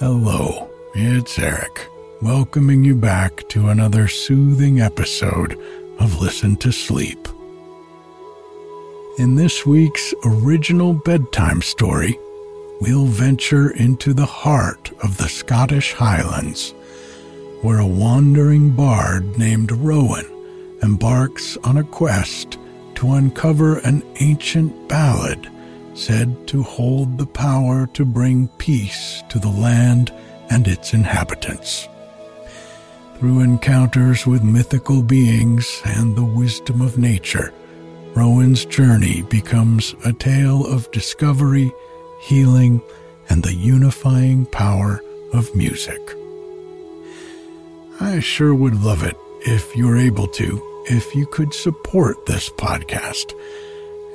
Hello, it's Erik, welcoming you back to another soothing episode of Listen to Sleep. In this week's original bedtime story, we'll venture into the heart of the Scottish Highlands, where a wandering bard named Rowan embarks on a quest to uncover an ancient ballad said to hold the power to bring peace to the land and its inhabitants. Through encounters with mythical beings and the wisdom of nature, Rowan's journey becomes a tale of discovery, healing, and the unifying power of music. I sure would love it if you're able to, if you could support this podcast.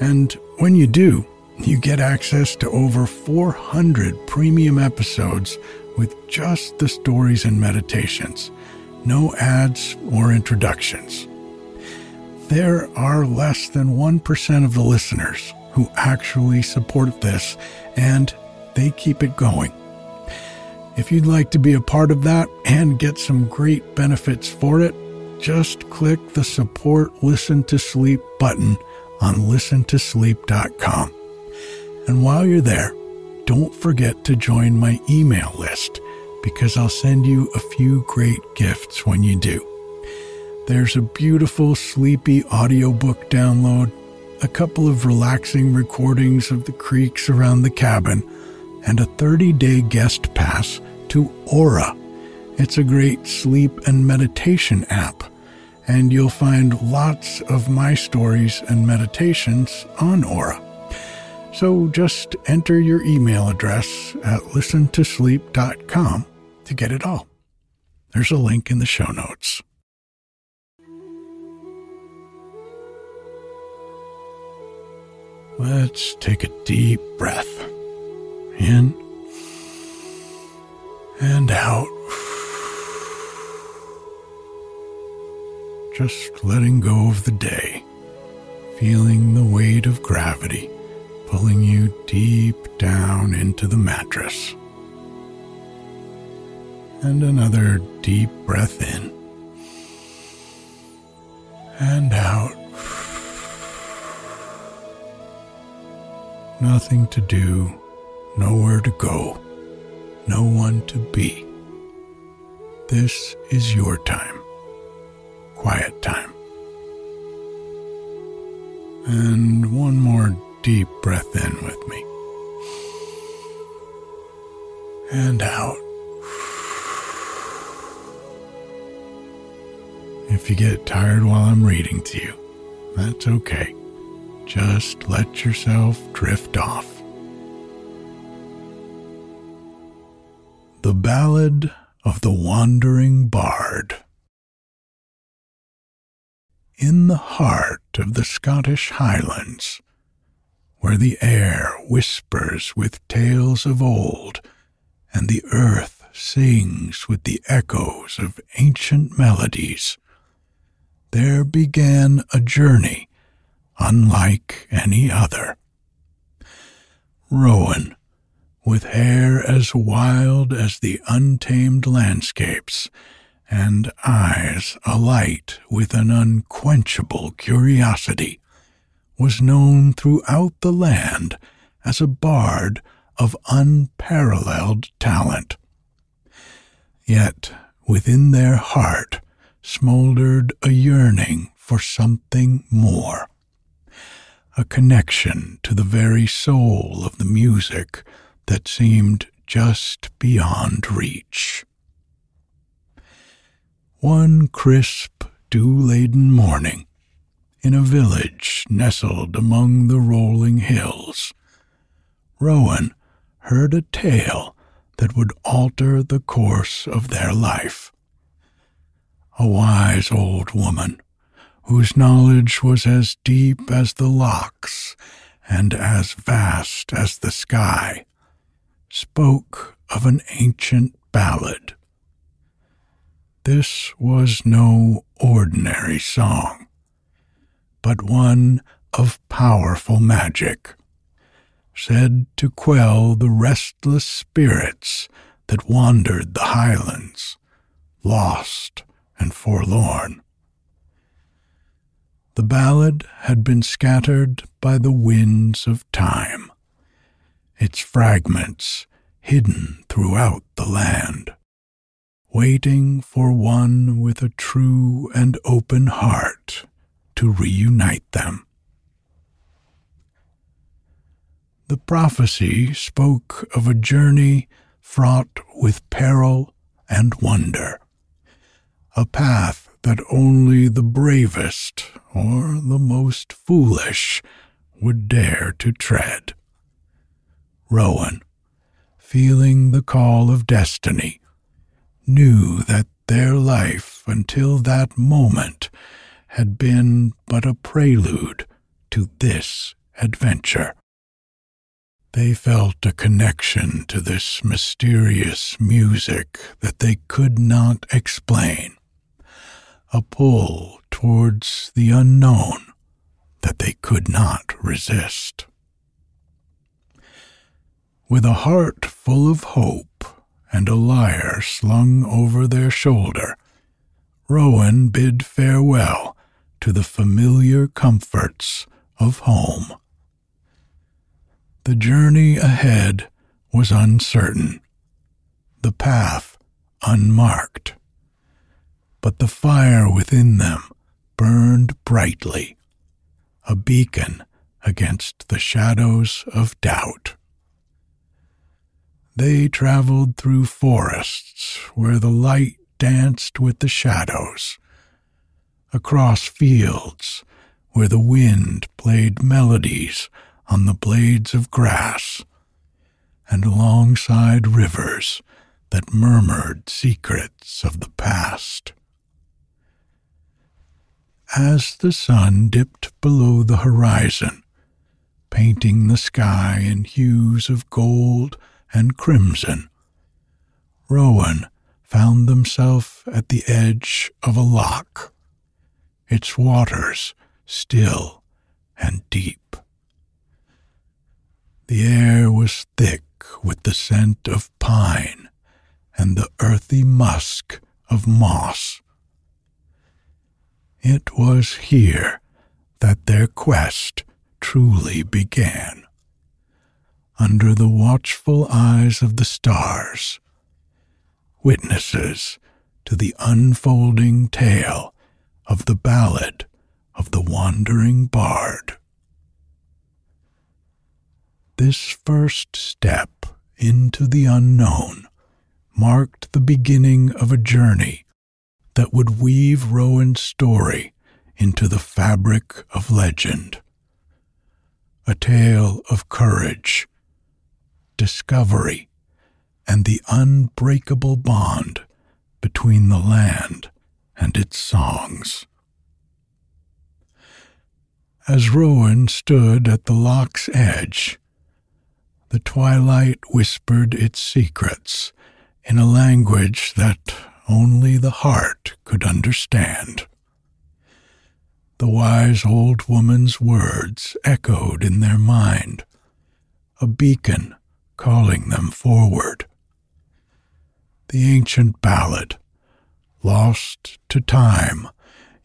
And when you do, you get access to over 400 premium episodes with just the stories and meditations, no ads or introductions. There are less than 1% of the listeners who actually support this, and they keep it going. If you'd like to be a part of that and get some great benefits for it, just click the Support Listen to Sleep button on listentosleep.com. And while you're there, don't forget to join my email list because I'll send you a few great gifts when you do. There's a beautiful, sleepy audiobook download, a couple of relaxing recordings of the creeks around the cabin, and a 30 day guest pass to Aura. It's a great sleep and meditation app, and you'll find lots of my stories and meditations on Aura. So just enter your email address at listentosleep.com to get it all. There's a link in the show notes. Let's take a deep breath in and out. Just letting go of the day, feeling the weight of gravity pulling you deep down into the mattress. And another deep breath in and out. nothing to do, nowhere to go, no one to be. This is your time, quiet time. And one more deep breath in with me. And out. If you get tired while I'm reading to you, that's okay. Just let yourself drift off. The Ballad of the Wandering Bard. In the heart of the Scottish Highlands, where the air whispers with tales of old, and the earth sings with the echoes of ancient melodies, there began a journey unlike any other. Rowan, with hair as wild as the untamed landscapes, and eyes alight with an unquenchable curiosity, was known throughout the land as a bard of unparalleled talent. Yet within their heart smoldered a yearning for something more, a connection to the very soul of the music that seemed just beyond reach. One crisp, dew laden morning, in a village nestled among the rolling hills, Rowan heard a tale that would alter the course of their life. A wise old woman, whose knowledge was as deep as the lochs and as vast as the sky, spoke of an ancient ballad. This was no ordinary song, but one of powerful magic, said to quell the restless spirits that wandered the highlands, lost and forlorn. The ballad had been scattered by the winds of time, its fragments hidden throughout the land, waiting for one with a true and open heart to reunite them. The prophecy spoke of a journey fraught with peril and wonder, a path that only the bravest or the most foolish would dare to tread. Rowan, feeling the call of destiny, knew that their life until that moment had been but a prelude to this adventure. They felt a connection to this mysterious music that they could not explain, a pull towards the unknown that they could not resist. With a heart full of hope and a lyre slung over their shoulder, Rowan bid farewell to the familiar comforts of home. The journey ahead was uncertain, the path unmarked, but the fire within them burned brightly, a beacon against the shadows of doubt. They traveled through forests where the light danced with the shadows, across fields where the wind played melodies on the blades of grass, and alongside rivers that murmured secrets of the past. As the sun dipped below the horizon, painting the sky in hues of gold and crimson, Rowan found themselves at the edge of a loch, its waters still and deep. The air was thick with the scent of pine and the earthy musk of moss. It was here that their quest truly began under the watchful eyes of the stars, witnesses to the unfolding tale of the ballad of the wandering bard. This first step into the unknown marked the beginning of a journey that would weave Rowan's story into the fabric of legend. A tale of courage, discovery, and the unbreakable bond between the land and its songs. As Rowan stood at the loch's edge, the twilight whispered its secrets in a language that only the heart could understand. The wise old woman's words echoed in their mind, a beacon calling them forward. The ancient ballad, lost to time,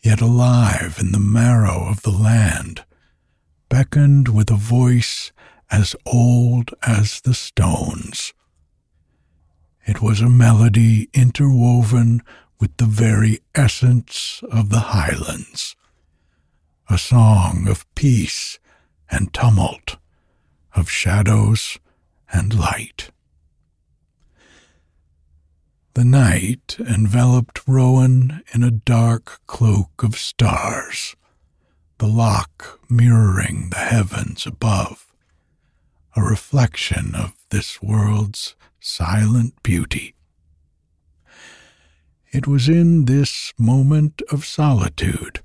yet alive in the marrow of the land, beckoned with a voice as old as the stones. It was a melody interwoven with the very essence of the highlands, a song of peace and tumult, of shadows and light. The night enveloped Rowan in a dark cloak of stars, the loch mirroring the heavens above, a reflection of this world's silent beauty. It was in this moment of solitude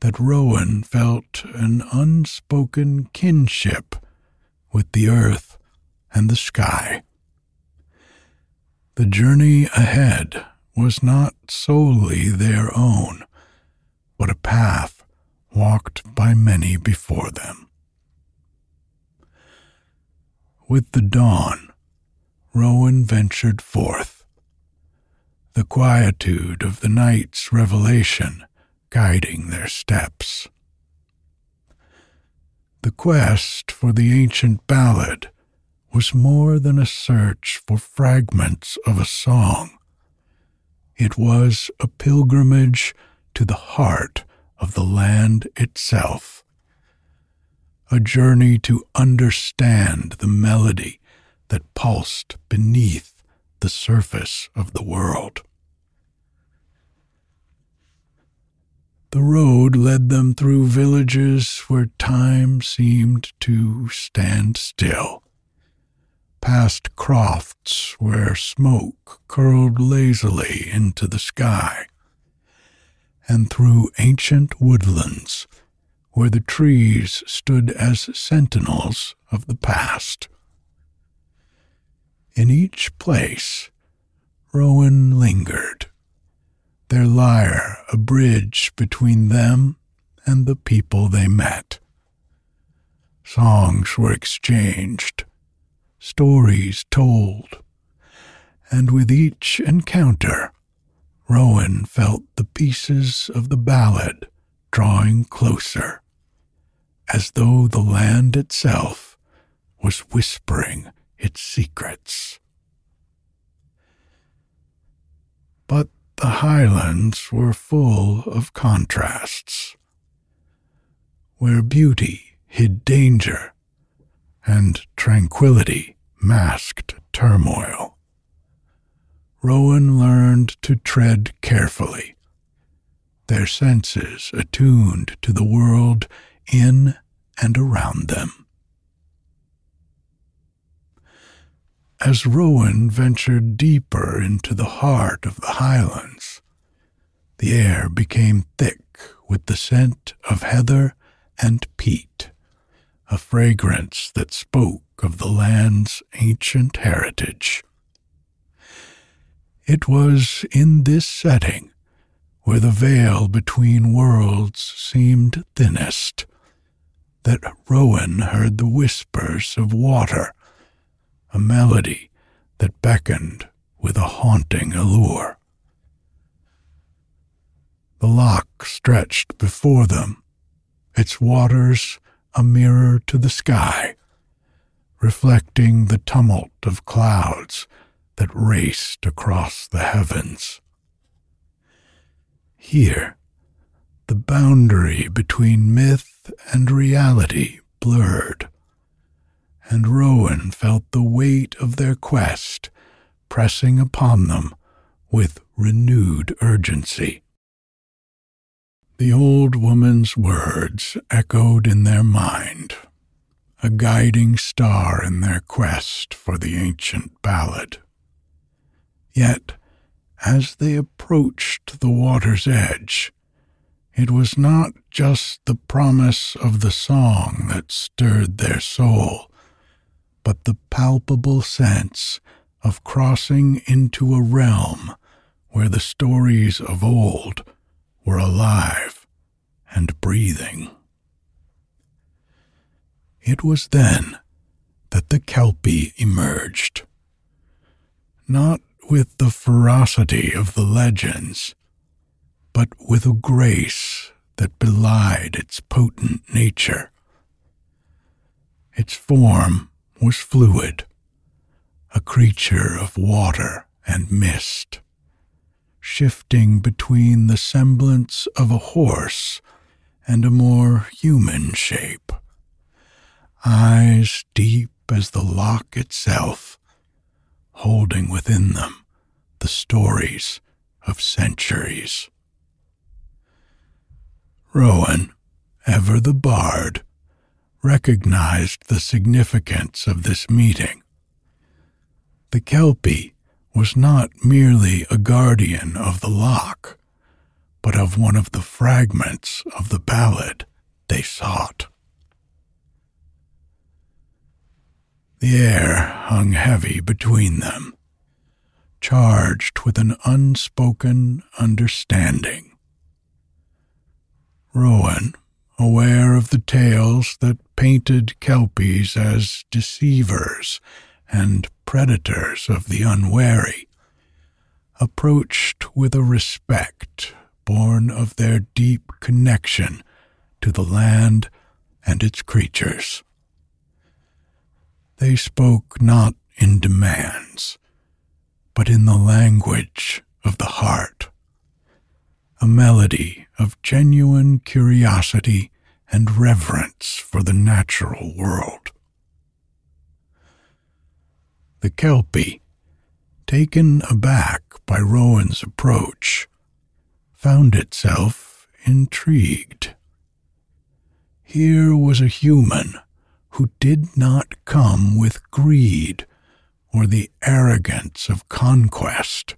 that Rowan felt an unspoken kinship with the earth and the sky. The journey ahead was not solely their own, but a path walked by many before them. With the dawn, Rowan ventured forth, the quietude of the night's revelation guiding their steps. The quest for the ancient ballad was more than a search for fragments of a song. It was a pilgrimage to the heart of the land itself, a journey to understand the melody that pulsed beneath the surface of the world. The road led them through villages where time seemed to stand still, past crofts where smoke curled lazily into the sky, and through ancient woodlands where the trees stood as sentinels of the past. In each place, Rowan lingered, their lyre a bridge between them and the people they met. Songs were exchanged, stories told, and with each encounter, Rowan felt the pieces of the ballad drawing closer, as though the land itself was whispering its secrets. But the highlands were full of contrasts, where beauty hid danger and tranquility masked turmoil. Rowan learned to tread carefully, their senses attuned to the world in and around them. As Rowan ventured deeper into the heart of the highlands, the air became thick with the scent of heather and peat, a fragrance that spoke of the land's ancient heritage. It was in this setting, where the veil between worlds seemed thinnest, that Rowan heard the whispers of water a melody that beckoned with a haunting allure. The loch stretched before them, its waters a mirror to the sky, reflecting the tumult of clouds that raced across the heavens. Here, the boundary between myth and reality blurred, and Rowan felt the weight of their quest pressing upon them with renewed urgency. The old woman's words echoed in their mind, a guiding star in their quest for the ancient ballad. Yet, as they approached the water's edge, it was not just the promise of the song that stirred their soul, but the palpable sense of crossing into a realm where the stories of old were alive and breathing. It was then that the Kelpie emerged. Not with the ferocity of the legends, but with a grace that belied its potent nature. Its form was fluid, a creature of water and mist, shifting between the semblance of a horse and a more human shape. Eyes deep as the loch itself, holding within them the stories of centuries. Rowan, ever the bard, recognized the significance of this meeting. The Kelpie was not merely a guardian of the loch, but of one of the fragments of the ballad they sought. The air hung heavy between them, charged with an unspoken understanding. Rowan, aware of the tales that painted Kelpies as deceivers and predators of the unwary, approached with a respect born of their deep connection to the land and its creatures. They spoke not in demands, but in the language of the heart a melody of genuine curiosity and reverence for the natural world. The Kelpie, taken aback by Rowan's approach, found itself intrigued. Here was a human who did not come with greed or the arrogance of conquest,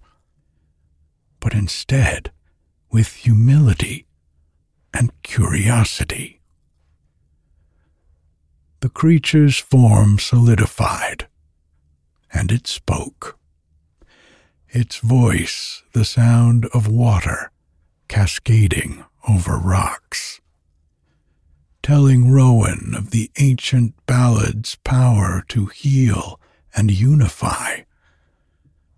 but instead with humility and curiosity. The creature's form solidified, and it spoke. Its voice the sound of water cascading over rocks, telling Rowan of the ancient ballad's power to heal and unify,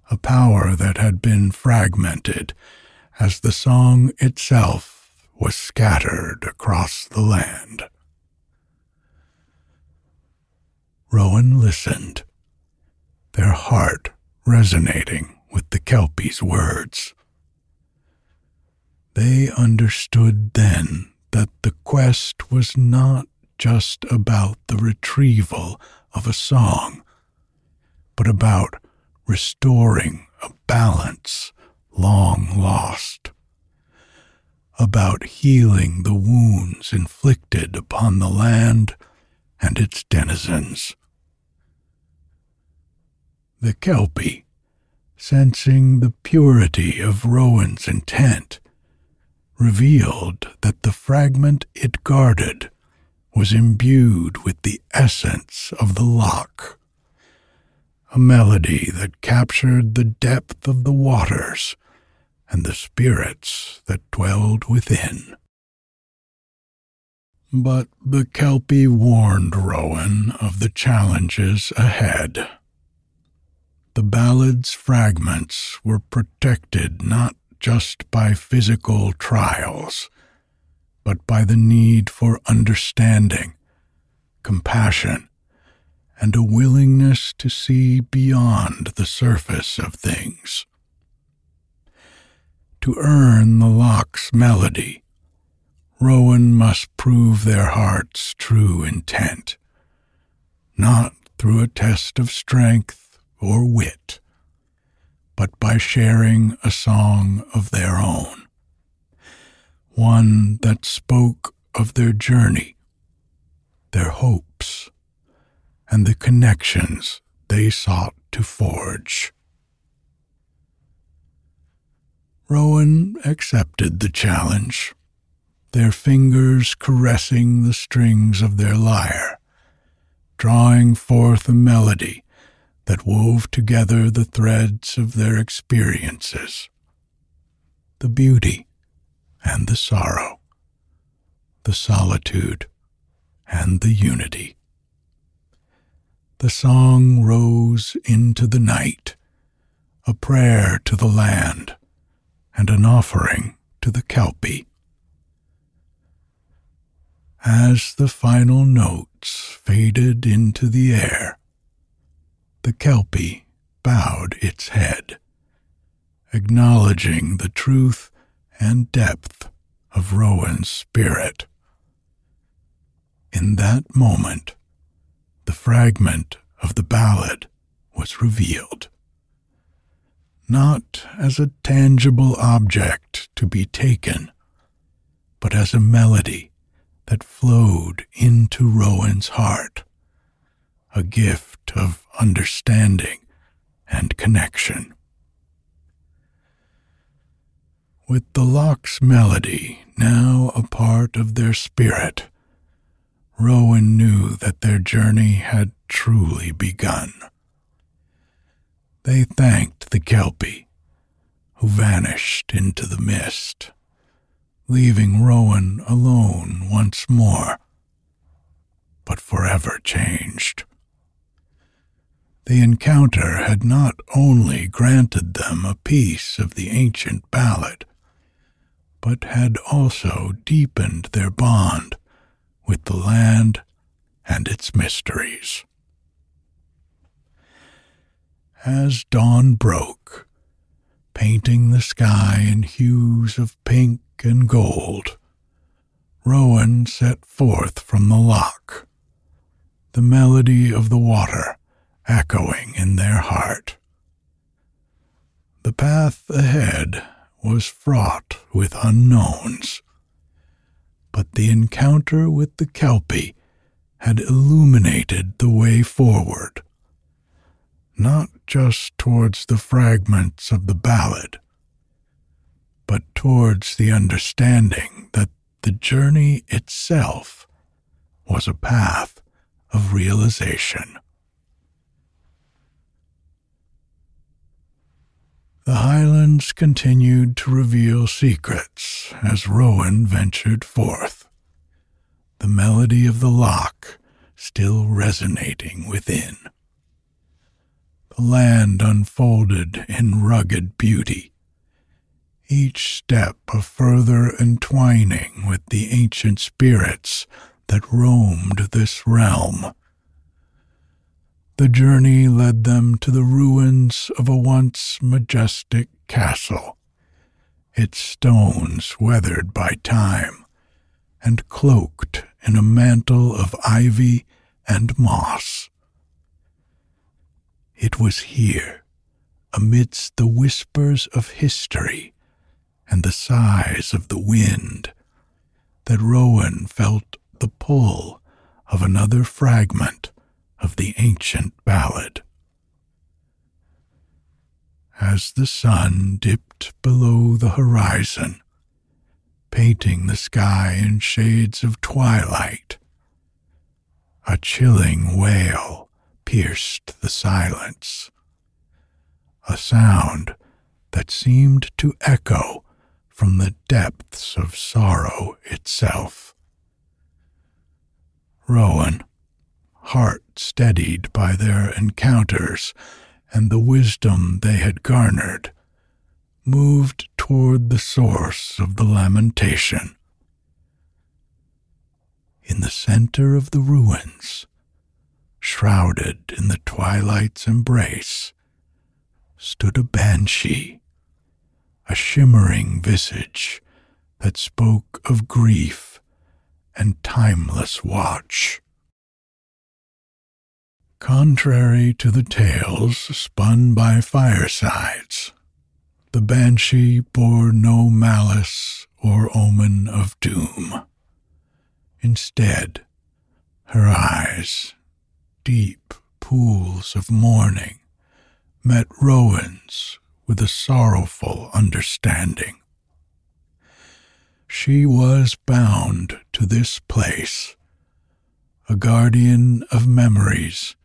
a power that had been fragmented as the song itself was scattered across the land. Rowan listened, their heart resonating with the Kelpie's words. They understood then that the quest was not just about the retrieval of a song, but about restoring a balance long lost, about healing the wounds inflicted upon the land and its denizens. The Kelpie, sensing the purity of Rowan's intent, revealed that the fragment it guarded was imbued with the essence of the loch, a melody that captured the depth of the waters and the spirits that dwelled within. But the Kelpie warned Rowan of the challenges ahead. The ballad's fragments were protected not just by physical trials, but by the need for understanding, compassion, and a willingness to see beyond the surface of things. To earn the loch's melody, Rowan must prove their heart's true intent, not through a test of strength or wit, but by sharing a song of their own, one that spoke of their journey, their hopes, and the connections they sought to forge. Rowan accepted the challenge, their fingers caressing the strings of their lyre, drawing forth a melody that wove together the threads of their experiences, the beauty and the sorrow, the solitude and the unity. The song rose into the night, a prayer to the land and an offering to the Kelpie. As the final notes faded into the air, the Kelpie bowed its head, acknowledging the truth and depth of Rowan's spirit. In that moment, the fragment of the ballad was revealed. Not as a tangible object to be taken, but as a melody that flowed into Rowan's heart, a gift of understanding and connection. With the loch's melody now a part of their spirit, Rowan knew that their journey had truly begun. They thanked the Kelpie, who vanished into the mist, leaving Rowan alone once more, but forever changed. The encounter had not only granted them a piece of the ancient ballad, but had also deepened their bond with the land and its mysteries. As dawn broke, painting the sky in hues of pink and gold, Rowan set forth from the loch, the melody of the water echoing in their heart. The path ahead was fraught with unknowns, but the encounter with the Kelpie had illuminated the way forward, not just towards the fragments of the ballad, but towards the understanding that the journey itself was a path of realization. The highlands continued to reveal secrets as Rowan ventured forth, the melody of the loch still resonating within. The land unfolded in rugged beauty, each step a further entwining with the ancient spirits that roamed this realm the journey led them to the ruins of a once majestic castle, its stones weathered by time and cloaked in a mantle of ivy and moss. It was here, amidst the whispers of history and the sighs of the wind, that Rowan felt the pull of another fragment of the ancient ballad. As the sun dipped below the horizon, painting the sky in shades of twilight, a chilling wail pierced the silence, a sound that seemed to echo from the depths of sorrow itself. Rowan heart steadied by their encounters and the wisdom they had garnered, moved toward the source of the lamentation. In the center of the ruins, shrouded in the twilight's embrace, stood a banshee, a shimmering visage that spoke of grief and timeless watch. Contrary to the tales spun by firesides, the banshee bore no malice or omen of doom. Instead, her eyes, deep pools of mourning, met Rowan's with a sorrowful understanding. She was bound to this place, a guardian of memories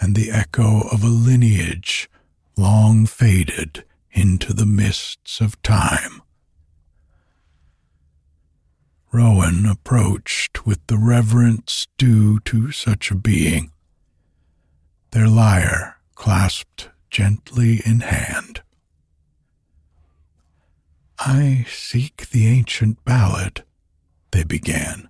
and the echo of a lineage long faded into the mists of time. Rowan approached with the reverence due to such a being, their lyre clasped gently in hand. I seek the ancient ballad, they began,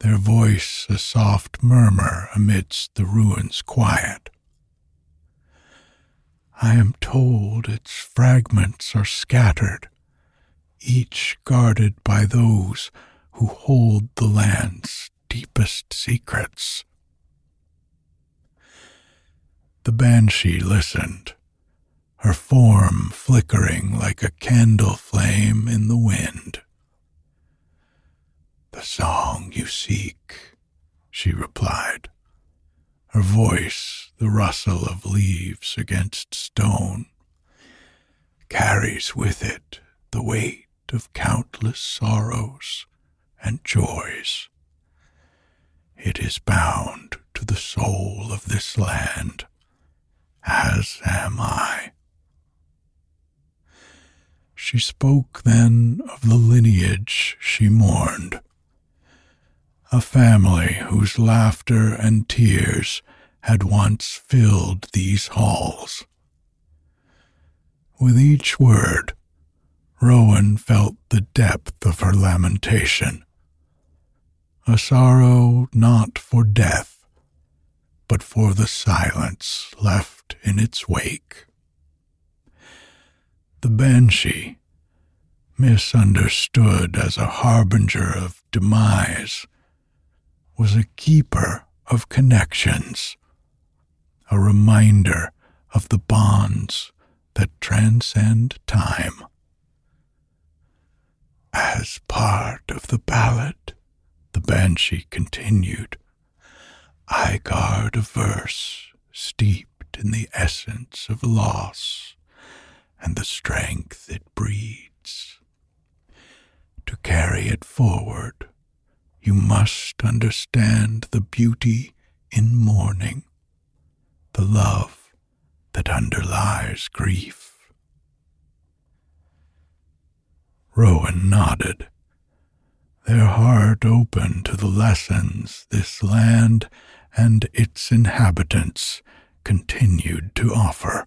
their voice a soft murmur amidst the ruin's quiet. I am told its fragments are scattered, each guarded by those who hold the land's deepest secrets. The banshee listened, her form flickering like a candle flame in the wind. The song you seek, she replied, her voice the rustle of leaves against stone, carries with it the weight of countless sorrows and joys. It is bound to the soul of this land, as am I. She spoke then of the lineage she mourned a family whose laughter and tears had once filled these halls. With each word, Rowan felt the depth of her lamentation, a sorrow not for death, but for the silence left in its wake. The banshee, misunderstood as a harbinger of demise, was a keeper of connections, a reminder of the bonds that transcend time. As part of the ballad, the banshee continued, I guard a verse steeped in the essence of loss and the strength it breeds. To carry it forward, you must understand the beauty in mourning, the love that underlies grief. Rowan nodded, their heart open to the lessons this land and its inhabitants continued to offer.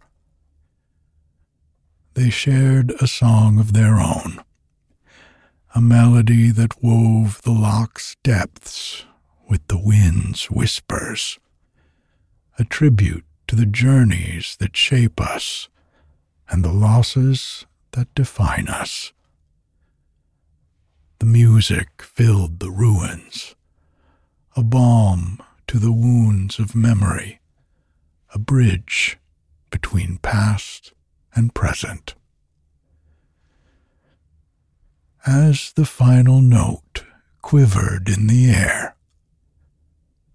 They shared a song of their own a melody that wove the loch's depths with the wind's whispers, a tribute to the journeys that shape us and the losses that define us. The music filled the ruins, a balm to the wounds of memory, a bridge between past and present. As the final note quivered in the air.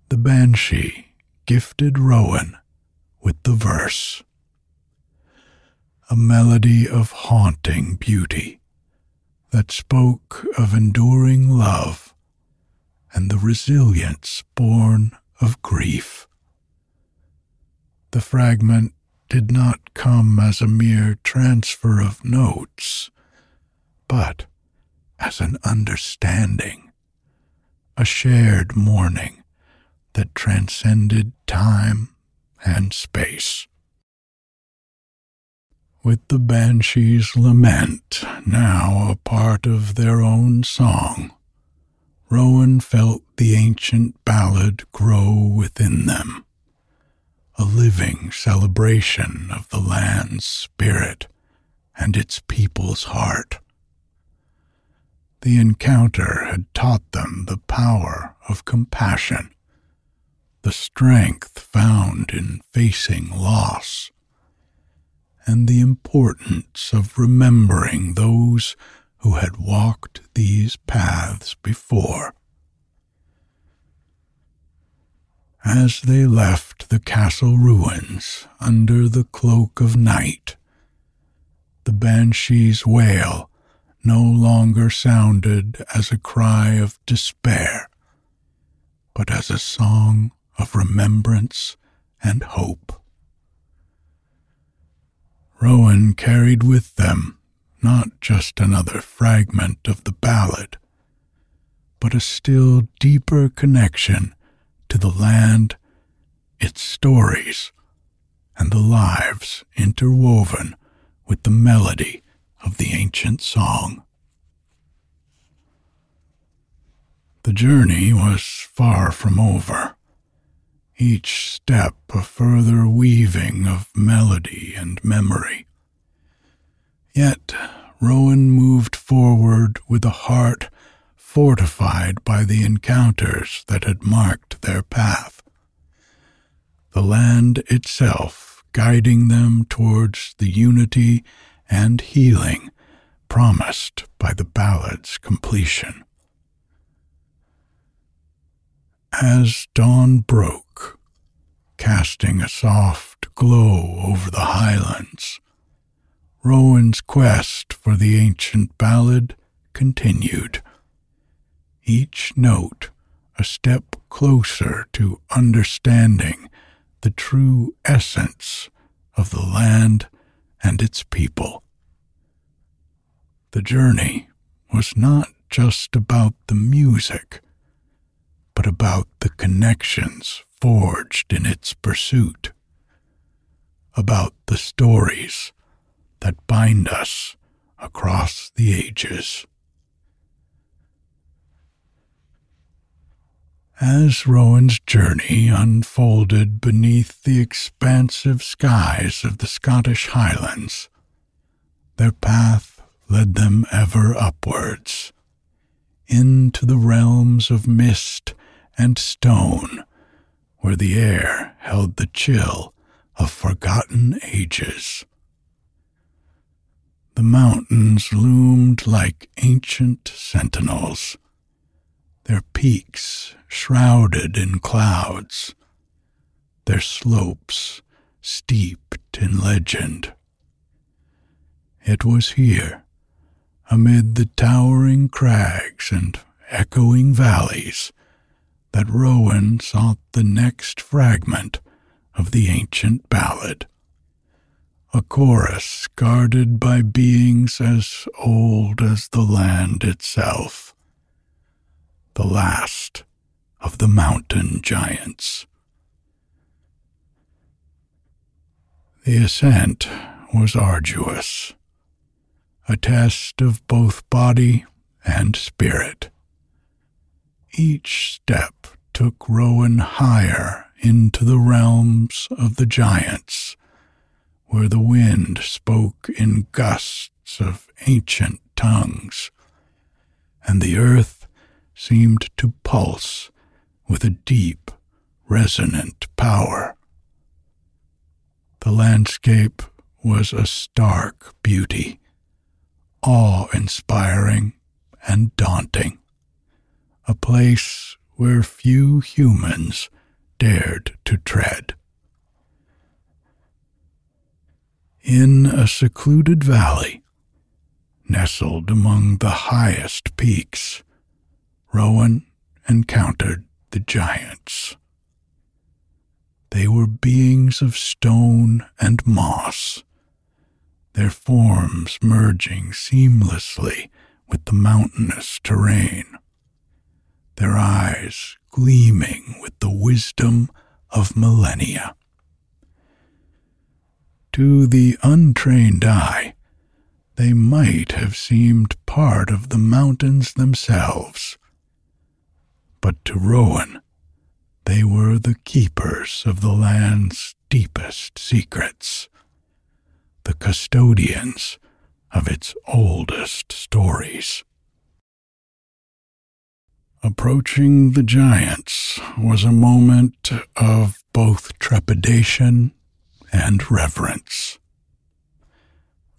The banshee gifted Rowan with the verse, a melody of haunting beauty that spoke of enduring love and the resilience born of grief. The fragment did not come as a mere transfer of notes, but as an understanding, a shared mourning that transcended time and space. With the banshee's lament now a part of their own song, Rowan felt the ancient ballad grow within them, a living celebration of the land's spirit and its people's heart. The encounter had taught them the power of compassion, the strength found in facing loss, and the importance of remembering those who had walked these paths before. As they left the castle ruins under the cloak of night, the banshee's wail no longer sounded as a cry of despair, but as a song of remembrance and hope. Rowan carried with them not just another fragment of the ballad, but a still deeper connection to the land, its stories, and the lives interwoven with the melody of the ancient song. The journey was far from over, each step a further weaving of melody and memory. Yet Rowan moved forward with a heart fortified by the encounters that had marked their path. The land itself guiding them towards the unity and healing promised by the ballad's completion. As dawn broke, casting a soft glow over the highlands, Rowan's quest for the ancient ballad continued, each note a step closer to understanding the true essence of the land and its people. The journey was not just about the music, but about the connections forged in its pursuit, about the stories that bind us across the ages. As Rowan's journey unfolded beneath the expansive skies of the Scottish Highlands, their path led them ever upwards, into the realms of mist and stone, where the air held the chill of forgotten ages. The mountains loomed like ancient sentinels, their peaks shrouded in clouds, their slopes steeped in legend. It was here, amid the towering crags and echoing valleys, that Rowan sought the next fragment of the ancient ballad. A chorus guarded by beings as old as the land itself, the last of the mountain giants. The ascent was arduous, a test of both body and spirit. Each step took Rowan higher into the realms of the giants where the wind spoke in gusts of ancient tongues, and the earth seemed to pulse with a deep, resonant power. The landscape was a stark beauty, awe inspiring and daunting, a place where few humans dared to tread. in a secluded valley, nestled among the highest peaks, Rowan encountered the giants. They were beings of stone and moss, their forms merging seamlessly with the mountainous terrain, their eyes gleaming with the wisdom of millennia. To the untrained eye, they might have seemed part of the mountains themselves, but to Rowan, they were the keepers of the land's deepest secrets, the custodians of its oldest stories. Approaching the giants was a moment of both trepidation and reverence.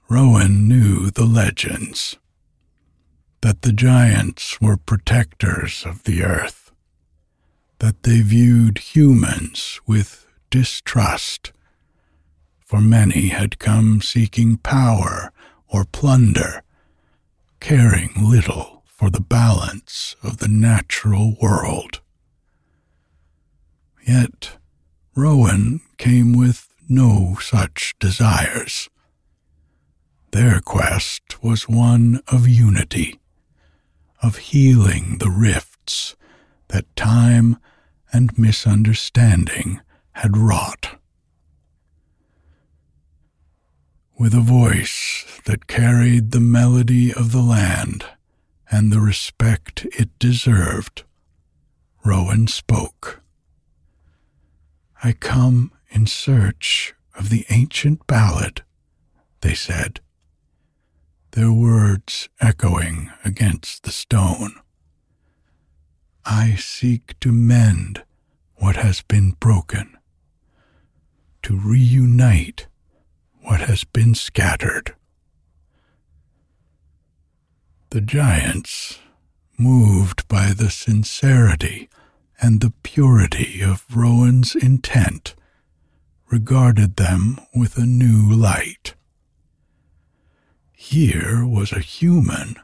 Rowan knew the legends that the giants were protectors of the earth, that they viewed humans with distrust, for many had come seeking power or plunder, caring little for the balance of the natural world. Yet Rowan came with no such desires. Their quest was one of unity, of healing the rifts that time and misunderstanding had wrought. With a voice that carried the melody of the land and the respect it deserved, Rowan spoke. I come in search of the ancient ballad, they said, their words echoing against the stone. I seek to mend what has been broken, to reunite what has been scattered. The giants, moved by the sincerity and the purity of Rowan's intent, regarded them with a new light. Here was a human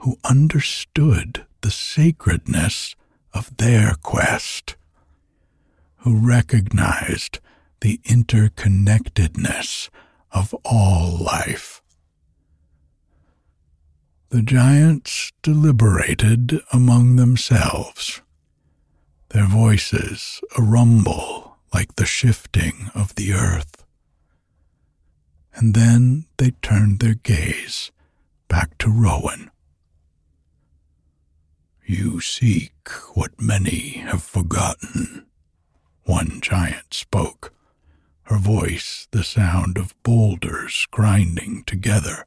who understood the sacredness of their quest, who recognized the interconnectedness of all life. The giants deliberated among themselves, their voices a rumble like the shifting of the earth. And then they turned their gaze back to Rowan. You seek what many have forgotten, one giant spoke her voice the sound of boulders grinding together.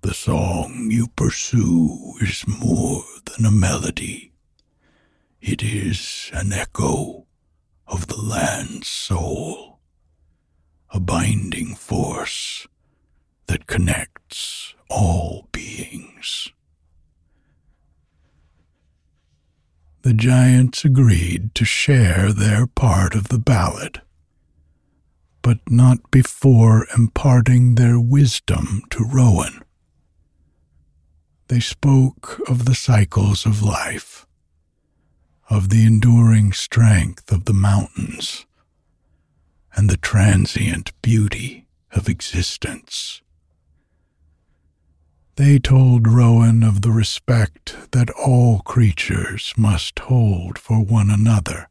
The song you pursue is more than a melody. It is an echo of the land's soul, a binding force that connects all beings. The giants agreed to share their part of the ballad but not before imparting their wisdom to Rowan. They spoke of the cycles of life, of the enduring strength of the mountains, and the transient beauty of existence. They told Rowan of the respect that all creatures must hold for one another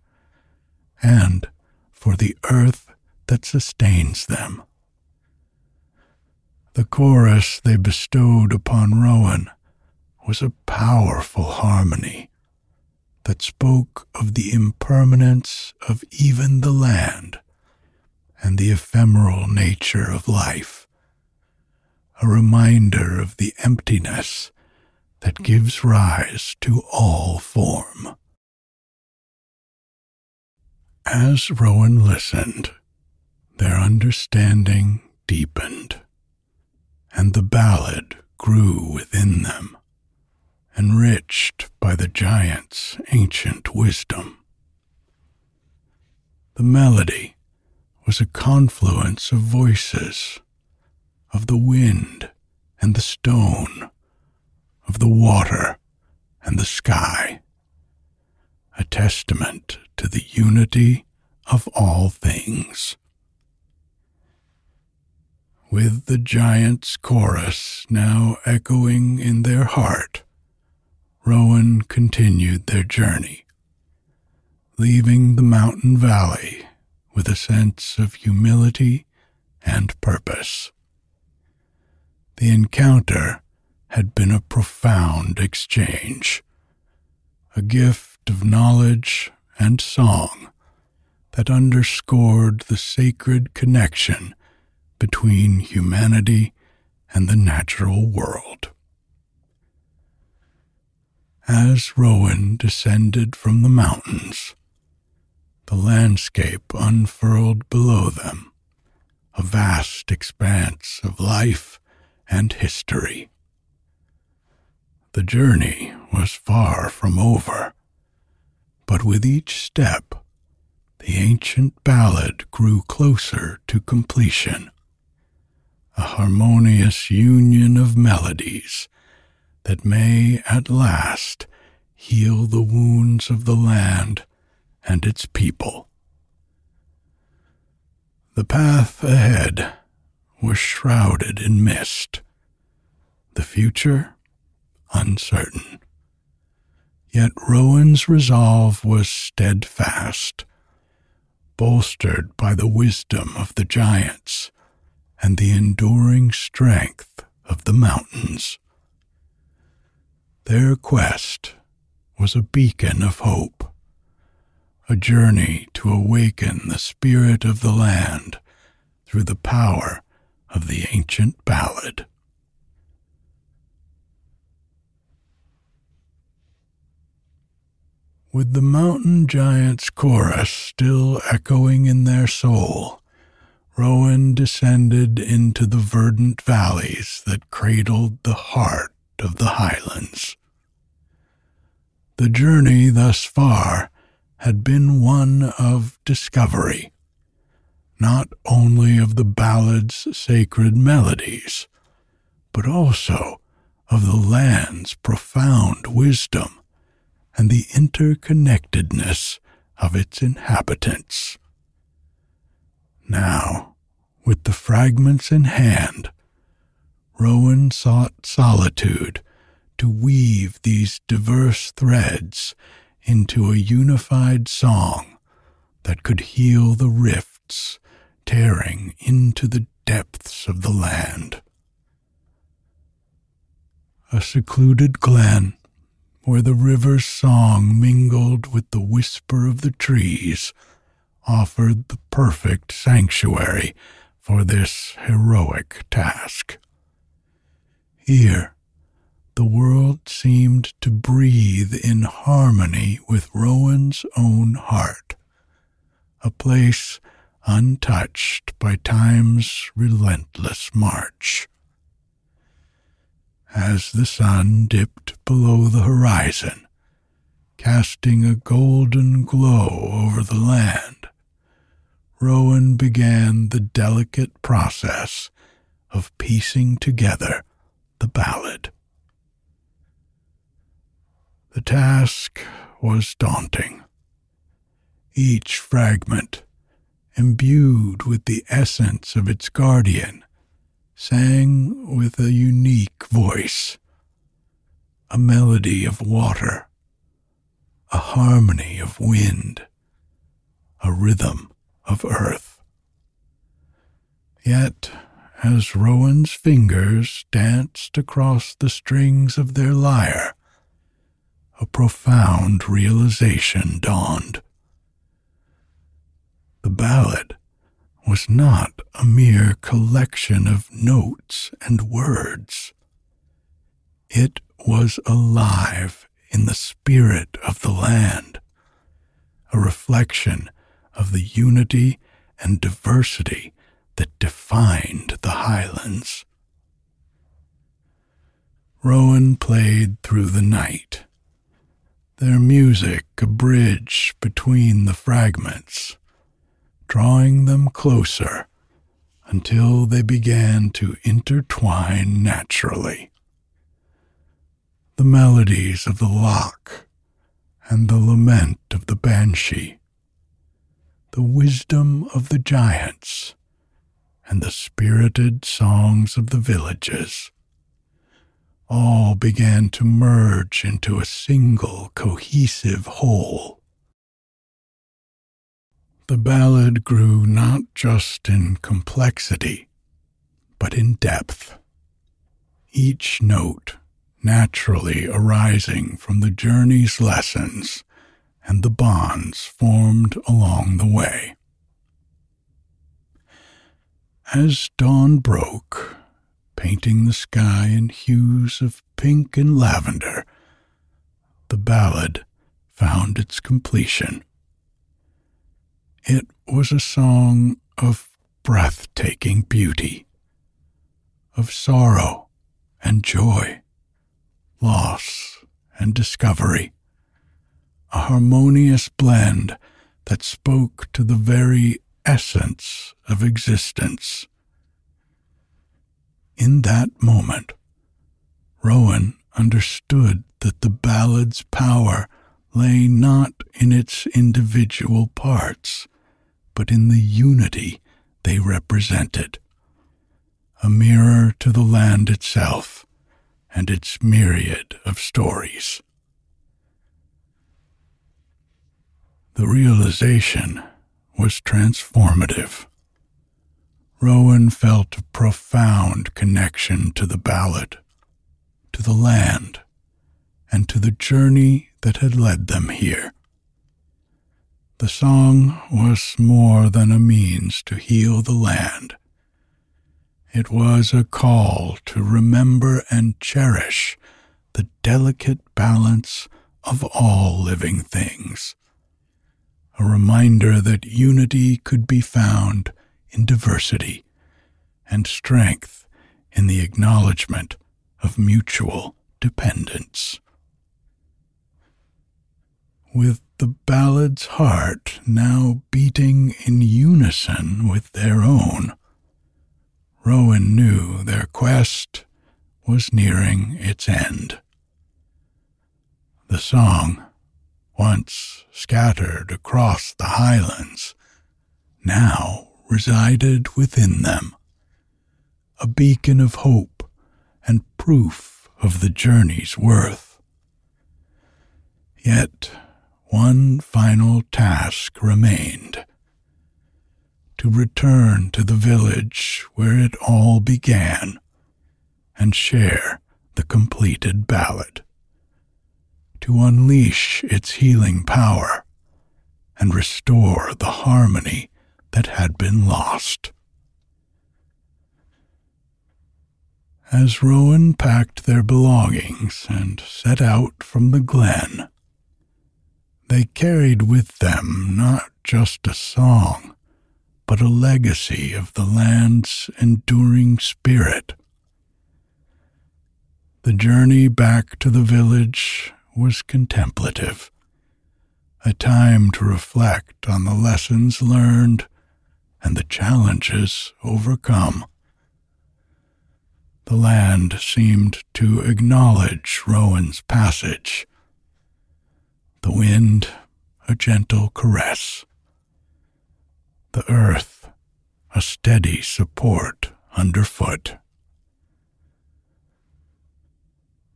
and for the earth that sustains them. The chorus they bestowed upon Rowan was a powerful harmony that spoke of the impermanence of even the land and the ephemeral nature of life, a reminder of the emptiness that gives rise to all form. As Rowan listened, their understanding deepened, and the ballad grew within them, enriched by the giant's ancient wisdom. The melody was a confluence of voices, of the wind and the stone, of the water and the sky, a testament to the unity of all things. With the giant's chorus now echoing in their heart, Rowan continued their journey, leaving the mountain valley with a sense of humility and purpose. The encounter had been a profound exchange, a gift of knowledge and song that underscored the sacred connection between humanity and the natural world. As Rowan descended from the mountains, the landscape unfurled below them, a vast expanse of life and history. The journey was far from over, but with each step, the ancient ballad grew closer to completion, a harmonious union of melodies that may at last heal the wounds of the land and its people. The path ahead was shrouded in mist, the future uncertain. Yet Rowan's resolve was steadfast bolstered by the wisdom of the giants and the enduring strength of the mountains. Their quest was a beacon of hope, a journey to awaken the spirit of the land through the power of the ancient ballad. with the mountain giant's chorus still echoing in their soul, Rowan descended into the verdant valleys that cradled the heart of the highlands. The journey thus far had been one of discovery, not only of the ballad's sacred melodies, but also of the land's profound wisdom and the interconnectedness of its inhabitants. Now, with the fragments in hand, Rowan sought solitude to weave these diverse threads into a unified song that could heal the rifts tearing into the depths of the land. A secluded glen where the river's song mingled with the whisper of the trees, offered the perfect sanctuary for this heroic task. Here, the world seemed to breathe in harmony with Rowan's own heart, a place untouched by time's relentless march as the sun dipped below the horizon, casting a golden glow over the land, Rowan began the delicate process of piecing together the ballad. The task was daunting. Each fragment, imbued with the essence of its guardian, sang with a unique voice, a melody of water, a harmony of wind, a rhythm of earth. Yet, as Rowan's fingers danced across the strings of their lyre, a profound realization dawned. The ballad was not a mere collection of notes and words. It was alive in the spirit of the land, a reflection of the unity and diversity that defined the highlands. Rowan played through the night, their music a bridge between the fragments drawing them closer until they began to intertwine naturally. The melodies of the loch and the lament of the banshee, the wisdom of the giants, and the spirited songs of the villages all began to merge into a single cohesive whole. The ballad grew not just in complexity, but in depth. Each note naturally arising from the journey's lessons and the bonds formed along the way. As dawn broke, painting the sky in hues of pink and lavender, the ballad found its completion. It was a song of breathtaking beauty, of sorrow and joy, loss and discovery, a harmonious blend that spoke to the very essence of existence. In that moment, Rowan understood that the ballad's power lay not in its individual parts, but in the unity they represented, a mirror to the land itself and its myriad of stories. The realization was transformative. Rowan felt a profound connection to the ballad, to the land, and to the journey that had led them here. The song was more than a means to heal the land. It was a call to remember and cherish the delicate balance of all living things. A reminder that unity could be found in diversity and strength in the acknowledgement of mutual dependence. With the ballad's heart now beating in unison with their own, Rowan knew their quest was nearing its end. The song, once scattered across the highlands, now resided within them, a beacon of hope and proof of the journey's worth. Yet one final task remained to return to the village where it all began and share the completed ballad, to unleash its healing power and restore the harmony that had been lost. As Rowan packed their belongings and set out from the glen, they carried with them not just a song, but a legacy of the land's enduring spirit. The journey back to the village was contemplative, a time to reflect on the lessons learned and the challenges overcome. The land seemed to acknowledge Rowan's passage the wind a gentle caress, the earth a steady support underfoot.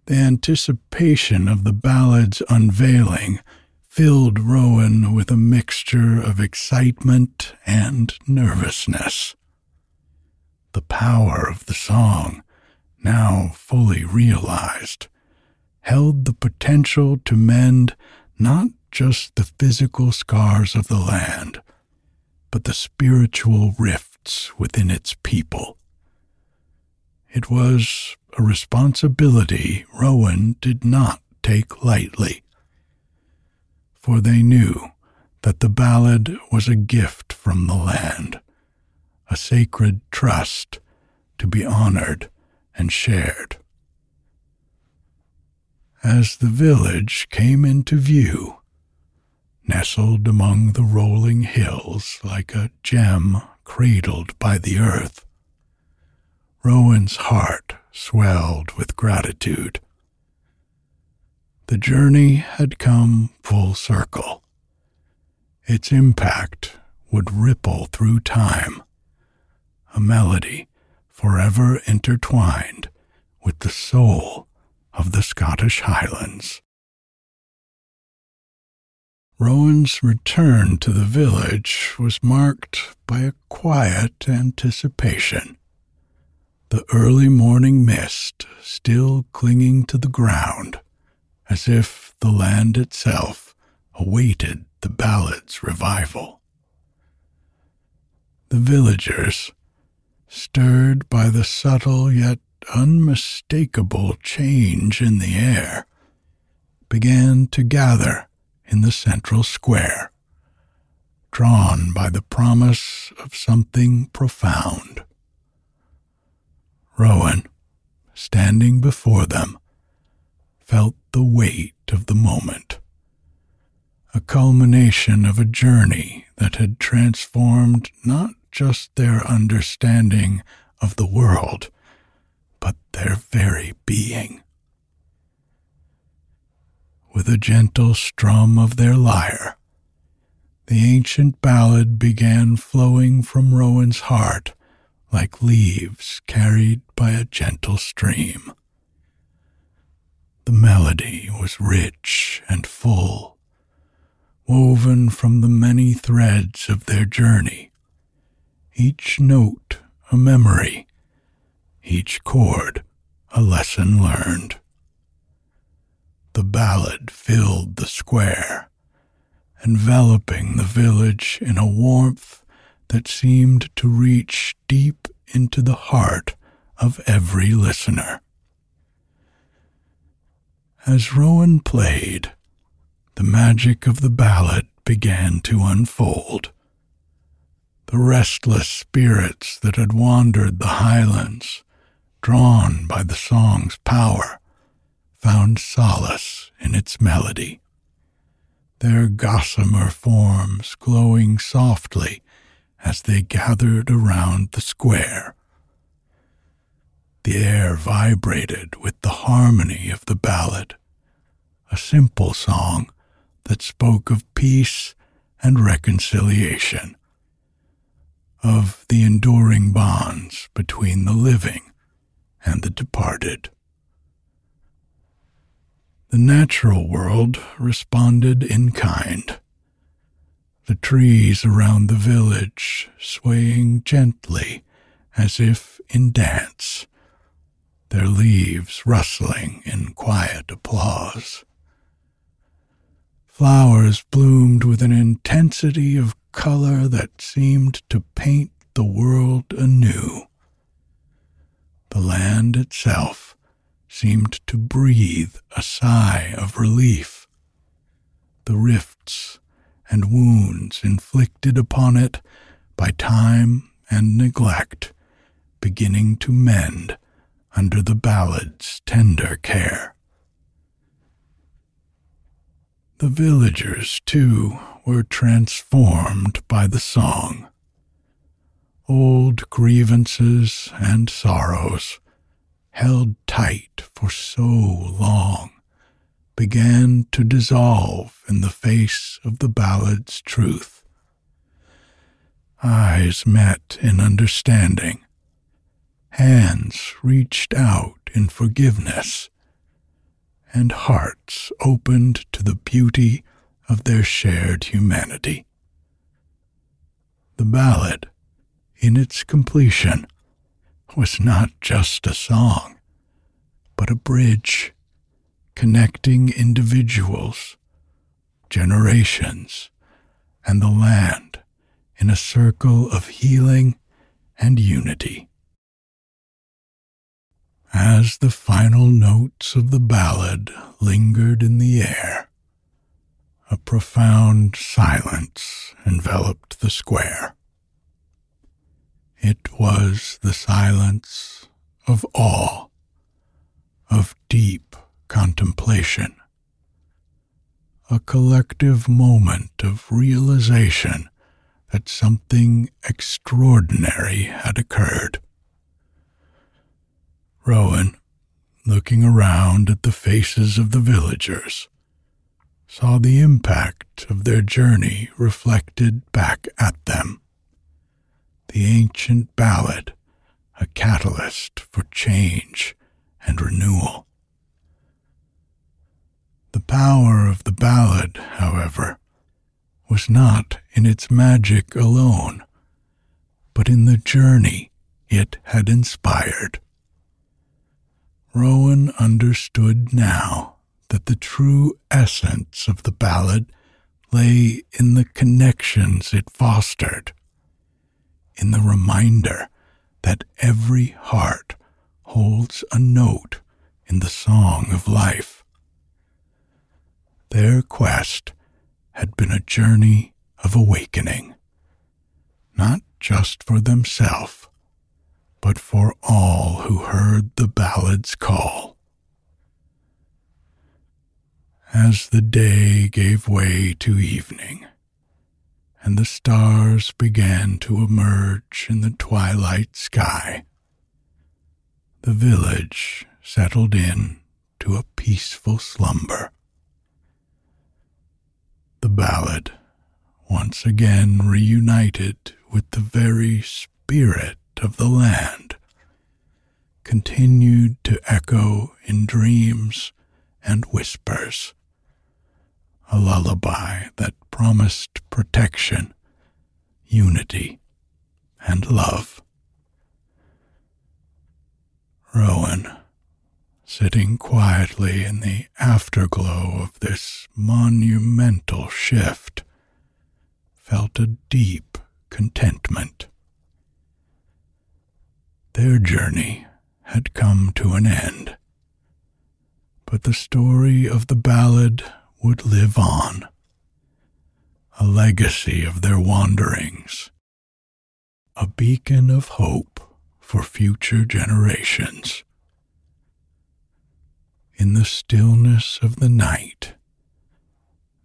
The anticipation of the ballad's unveiling filled Rowan with a mixture of excitement and nervousness. The power of the song, now fully realized, held the potential to mend not just the physical scars of the land, but the spiritual rifts within its people. It was a responsibility Rowan did not take lightly, for they knew that the ballad was a gift from the land, a sacred trust to be honored and shared. As the village came into view, nestled among the rolling hills like a gem cradled by the earth, Rowan's heart swelled with gratitude. The journey had come full circle. Its impact would ripple through time, a melody forever intertwined with the soul of the Scottish Highlands. Rowan's return to the village was marked by a quiet anticipation. the early morning mist still clinging to the ground, as if the land itself awaited the ballad's revival. The villagers, stirred by the subtle yet unmistakable change in the air, began to gather in the central square, drawn by the promise of something profound. Rowan, standing before them, felt the weight of the moment, a culmination of a journey that had transformed not just their understanding of the world, but their very being. With a gentle strum of their lyre, the ancient ballad began flowing from Rowan's heart like leaves carried by a gentle stream. The melody was rich and full, woven from the many threads of their journey, each note a memory, each chord a lesson learned. The ballad filled the square, enveloping the village in a warmth that seemed to reach deep into the heart of every listener. As Rowan played, the magic of the ballad began to unfold. The restless spirits that had wandered the highlands, drawn by the song's power, found solace in its melody. Their gossamer forms glowing softly as they gathered around the square. The air vibrated with the harmony of the ballad, a simple song that spoke of peace and reconciliation, of the enduring bonds between the living and the departed. The natural world responded in kind the trees around the village swaying gently as if in dance, their leaves rustling in quiet applause. Flowers bloomed with an intensity of color that seemed to paint the world anew. The land itself seemed to breathe a sigh of relief. The rifts and wounds inflicted upon it by time and neglect beginning to mend under the ballad's tender care. The villagers, too, were transformed by the song. Old grievances and sorrows, held tight for so long, began to dissolve in the face of the ballad's truth. Eyes met in understanding. Hands reached out in forgiveness, and hearts opened to the beauty of their shared humanity. The ballad, in its completion, was not just a song, but a bridge connecting individuals, generations, and the land in a circle of healing and unity. As the final notes of the ballad lingered in the air, a profound silence enveloped the square. It was the silence of awe, of deep contemplation, a collective moment of realization that something extraordinary had occurred. Rowan, looking around at the faces of the villagers, saw the impact of their journey reflected back at them. The ancient ballad, a catalyst for change and renewal. The power of the ballad, however, was not in its magic alone, but in the journey it had inspired. Rowan understood now that the true essence of the ballad lay in the connections it fostered, in the reminder that every heart holds a note in the song of life. Their quest had been a journey of awakening, not just for themselves, but for all who heard the ballad's call. As the day gave way to evening, and the stars began to emerge in the twilight sky, the village settled in to a peaceful slumber. The ballad, once again reunited with the very spirit of the land, continued to echo in dreams and whispers, a lullaby that promised protection, unity, and love. Rowan, sitting quietly in the afterglow of this monumental shift, felt a deep contentment. Their journey had come to an end, but the story of the ballad would live on, a legacy of their wanderings, a beacon of hope for future generations. In the stillness of the night,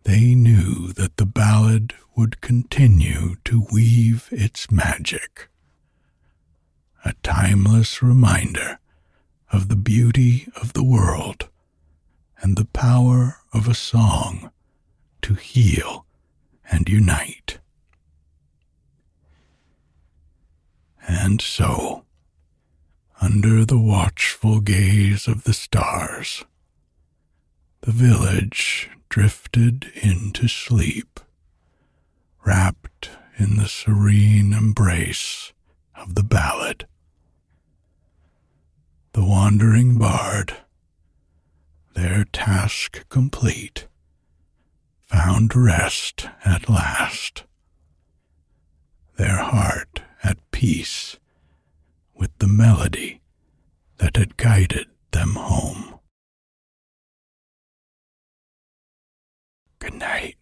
they knew that the ballad would continue to weave its magic, a timeless reminder of the beauty of the world and the power of a song to heal and unite. And so, under the watchful gaze of the stars, the village drifted into sleep, wrapped in the serene embrace of the ballad the wandering bard, their task complete, found rest at last, their heart at peace with the melody that had guided them home. Good night.